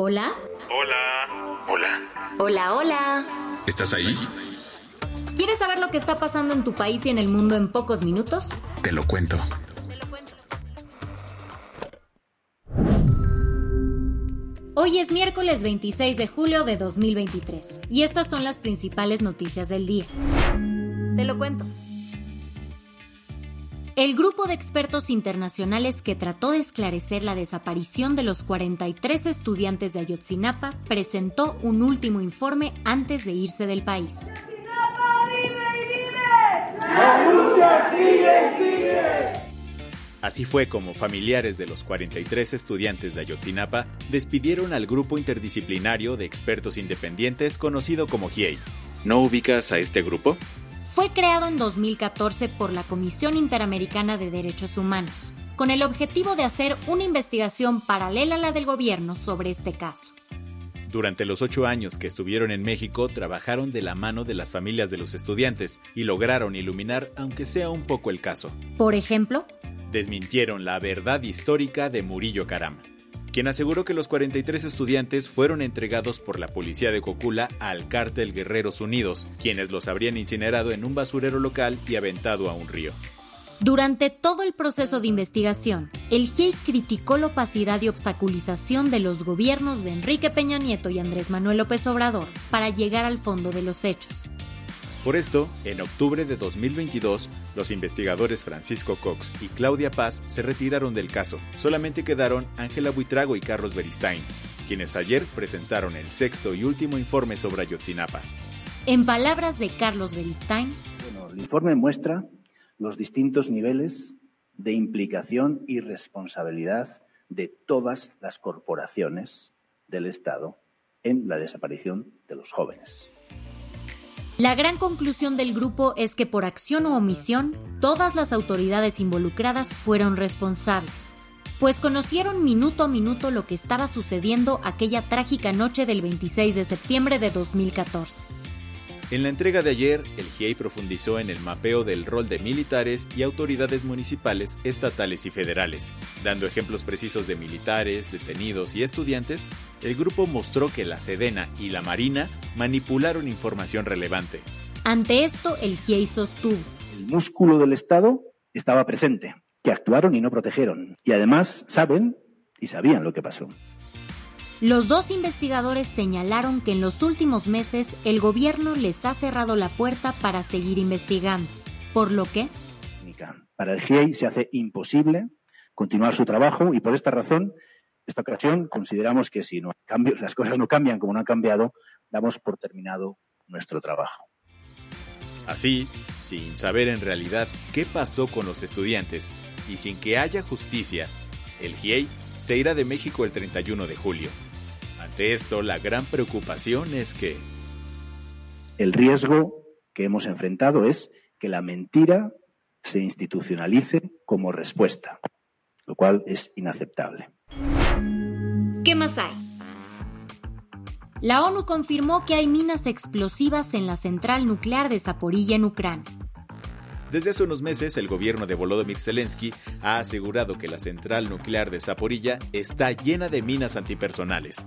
Hola. Hola. Hola. Hola, hola. ¿Estás ahí? ¿Quieres saber lo que está pasando en tu país y en el mundo en pocos minutos? Te lo cuento. Hoy es miércoles 26 de julio de 2023 y estas son las principales noticias del día. Te lo cuento. El grupo de expertos internacionales que trató de esclarecer la desaparición de los 43 estudiantes de Ayotzinapa presentó un último informe antes de irse del país. Así fue como familiares de los 43 estudiantes de Ayotzinapa despidieron al grupo interdisciplinario de expertos independientes conocido como GIEI. ¿No ubicas a este grupo? Fue creado en 2014 por la Comisión Interamericana de Derechos Humanos, con el objetivo de hacer una investigación paralela a la del gobierno sobre este caso. Durante los ocho años que estuvieron en México, trabajaron de la mano de las familias de los estudiantes y lograron iluminar, aunque sea un poco el caso. Por ejemplo, Desmintieron la verdad histórica de Murillo Karam, quien aseguró que los 43 estudiantes fueron entregados por la policía de Cocula al cártel Guerreros Unidos, quienes los habrían incinerado en un basurero local y aventado a un río. Durante todo el proceso de investigación, el GIEI criticó la opacidad y obstaculización de los gobiernos de Enrique Peña Nieto y Andrés Manuel López Obrador para llegar al fondo de los hechos. Por esto, en octubre de 2022, los investigadores Francisco Cox y Claudia Paz se retiraron del caso. Solamente quedaron Ángela Buitrago y Carlos Beristain, quienes ayer presentaron el sexto y último informe sobre Ayotzinapa. En palabras de Carlos Beristain, bueno, el informe muestra los distintos niveles de implicación y responsabilidad de todas las corporaciones del Estado en la desaparición de los jóvenes. La gran conclusión del grupo es que por acción o omisión, todas las autoridades involucradas fueron responsables, pues conocieron minuto a minuto lo que estaba sucediendo aquella trágica noche del 26 de septiembre de 2014. En la entrega de ayer, el GIEI profundizó en el mapeo del rol de militares y autoridades municipales, estatales y federales. Dando ejemplos precisos de militares, detenidos y estudiantes, el grupo mostró que la Sedena y la Marina manipularon información relevante. Ante esto, el GIEI sostuvo. El músculo del Estado estaba presente, que actuaron y no protegieron. Y además saben y sabían lo que pasó. Los dos investigadores señalaron que en los últimos meses el gobierno les ha cerrado la puerta para seguir investigando, por lo que... Para el GIEI se hace imposible continuar su trabajo y por esta razón, esta ocasión, consideramos que si no cambio, las cosas no cambian como no han cambiado, damos por terminado nuestro trabajo. Así, sin saber en realidad qué pasó con los estudiantes y sin que haya justicia, el GIEI se irá de México el 31 de julio. Ante esto, la gran preocupación es que... El riesgo que hemos enfrentado es que la mentira se institucionalice como respuesta, lo cual es inaceptable. ¿Qué más hay? La ONU confirmó que hay minas explosivas en la central nuclear de Zaporilla en Ucrania. Desde hace unos meses, el gobierno de Volodymyr Zelensky ha asegurado que la central nuclear de Zaporilla está llena de minas antipersonales.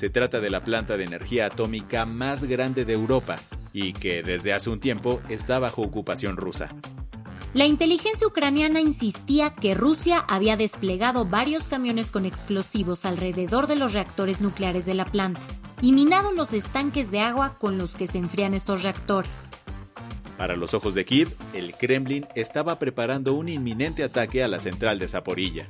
Se trata de la planta de energía atómica más grande de Europa y que desde hace un tiempo está bajo ocupación rusa. La inteligencia ucraniana insistía que Rusia había desplegado varios camiones con explosivos alrededor de los reactores nucleares de la planta y minado los estanques de agua con los que se enfrían estos reactores. Para los ojos de Kiev, el Kremlin estaba preparando un inminente ataque a la central de Zaporilla.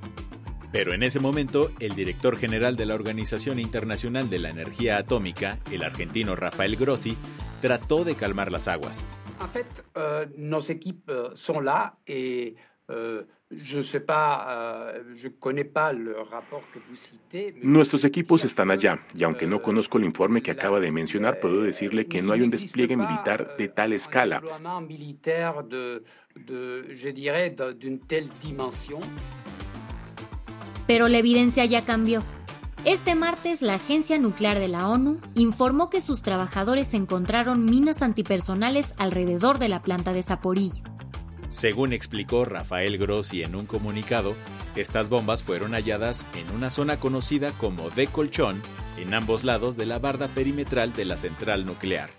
Pero en ese momento, el director general de la Organización Internacional de la Energía Atómica, el argentino Rafael Grossi, trató de calmar las aguas. En fait, euh, nos équipes sont là et Nuestros equipos están allá, y aunque no conozco el informe que acaba de mencionar, puedo decirle que no hay un despliegue militar de tal escala. Pero la evidencia ya cambió. Este martes, la Agencia Nuclear de la ONU informó que sus trabajadores encontraron minas antipersonales alrededor de la planta de Zaporilla. Según explicó Rafael Grossi en un comunicado, estas bombas fueron halladas en una zona conocida como de colchón en ambos lados de la barda perimetral de la central nuclear.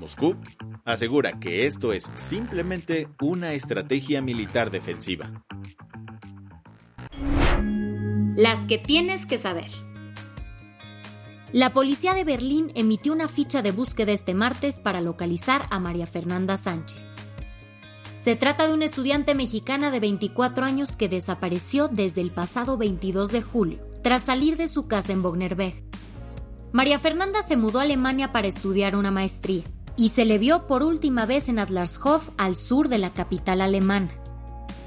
Moscú asegura que esto es simplemente una estrategia militar defensiva. Las que tienes que saber. La policía de Berlín emitió una ficha de búsqueda este martes para localizar a María Fernanda Sánchez. Se trata de una estudiante mexicana de 24 años que desapareció desde el pasado 22 de julio, tras salir de su casa en Bognerberg. María Fernanda se mudó a Alemania para estudiar una maestría y se le vio por última vez en Adlershof, al sur de la capital alemana.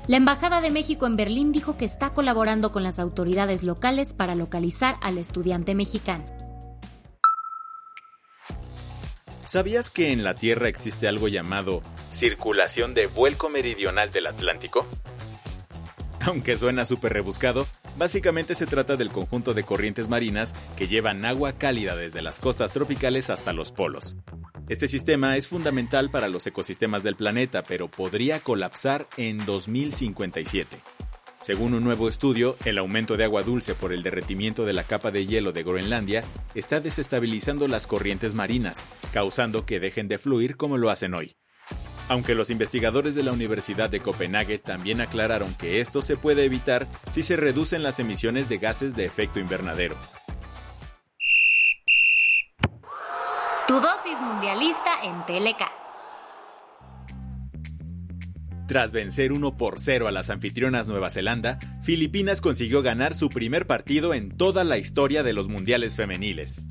La Embajada de México en Berlín dijo que está colaborando con las autoridades locales para localizar al estudiante mexicano. ¿Sabías que en la Tierra existe algo llamado circulación de vuelco meridional del Atlántico? Aunque suena súper rebuscado, básicamente se trata del conjunto de corrientes marinas que llevan agua cálida desde las costas tropicales hasta los polos. Este sistema es fundamental para los ecosistemas del planeta, pero podría colapsar en 2057. Según un nuevo estudio, el aumento de agua dulce por el derretimiento de la capa de hielo de Groenlandia está desestabilizando las corrientes marinas, causando que dejen de fluir como lo hacen hoy. Aunque los investigadores de la Universidad de Copenhague también aclararon que esto se puede evitar si se reducen las emisiones de gases de efecto invernadero. En Teleca. Tras vencer 1 por 0 a las anfitrionas Nueva Zelanda, Filipinas consiguió ganar su primer partido en toda la historia de los mundiales femeniles.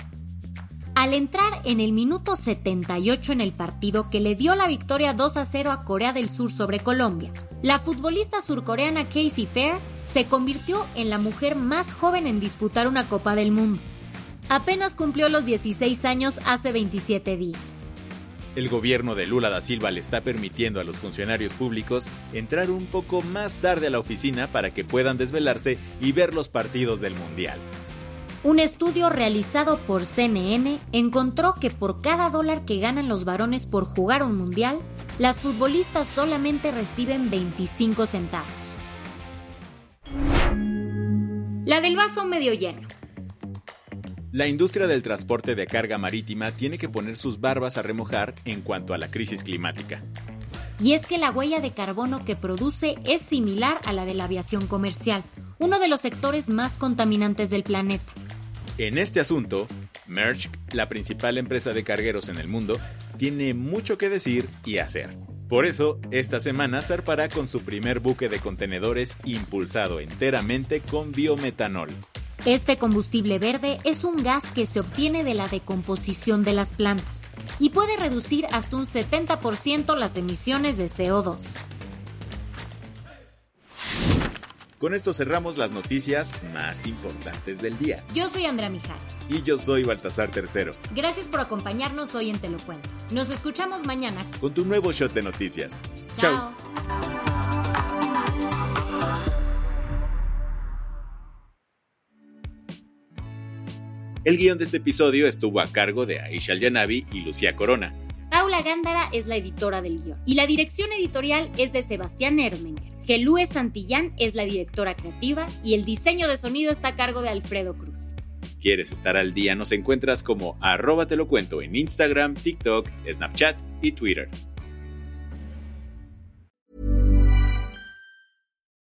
Al entrar en el minuto 78 en el partido que le dio la victoria 2 a 0 a Corea del Sur sobre Colombia, la futbolista surcoreana Casey Fair se convirtió en la mujer más joven en disputar una Copa del Mundo. Apenas cumplió los 16 años hace 27 días. El gobierno de Lula da Silva le está permitiendo a los funcionarios públicos entrar un poco más tarde a la oficina para que puedan desvelarse y ver los partidos del Mundial. Un estudio realizado por CNN encontró que por cada dólar que ganan los varones por jugar un mundial, las futbolistas solamente reciben 25 centavos. La del vaso medio lleno. La industria del transporte de carga marítima tiene que poner sus barbas a remojar en cuanto a la crisis climática. Y es que la huella de carbono que produce es similar a la de la aviación comercial, uno de los sectores más contaminantes del planeta. En este asunto, Maersk, la principal empresa de cargueros en el mundo, tiene mucho que decir y hacer. Por eso, esta semana zarpará con su primer buque de contenedores impulsado enteramente con biometanol. Este combustible verde es un gas que se obtiene de la decomposición de las plantas y puede reducir hasta un 70% las emisiones de CO2. Con esto cerramos las noticias más importantes del día. Yo soy Andrea Mijares. Y yo soy Baltasar Tercero. Gracias por acompañarnos hoy en Te lo Cuento. Nos escuchamos mañana con tu nuevo shot de noticias. Chao. El guion de este episodio estuvo a cargo de Aisha Yanavi y Lucía Corona. Paula Gándara es la editora del guion y la dirección editorial es de Sebastián Ermenger. Gelúe Santillán es la directora creativa y el diseño de sonido está a cargo de Alfredo Cruz. ¿Quieres estar al día? Nos encuentras como arroba te lo cuento en Instagram, TikTok, Snapchat y Twitter.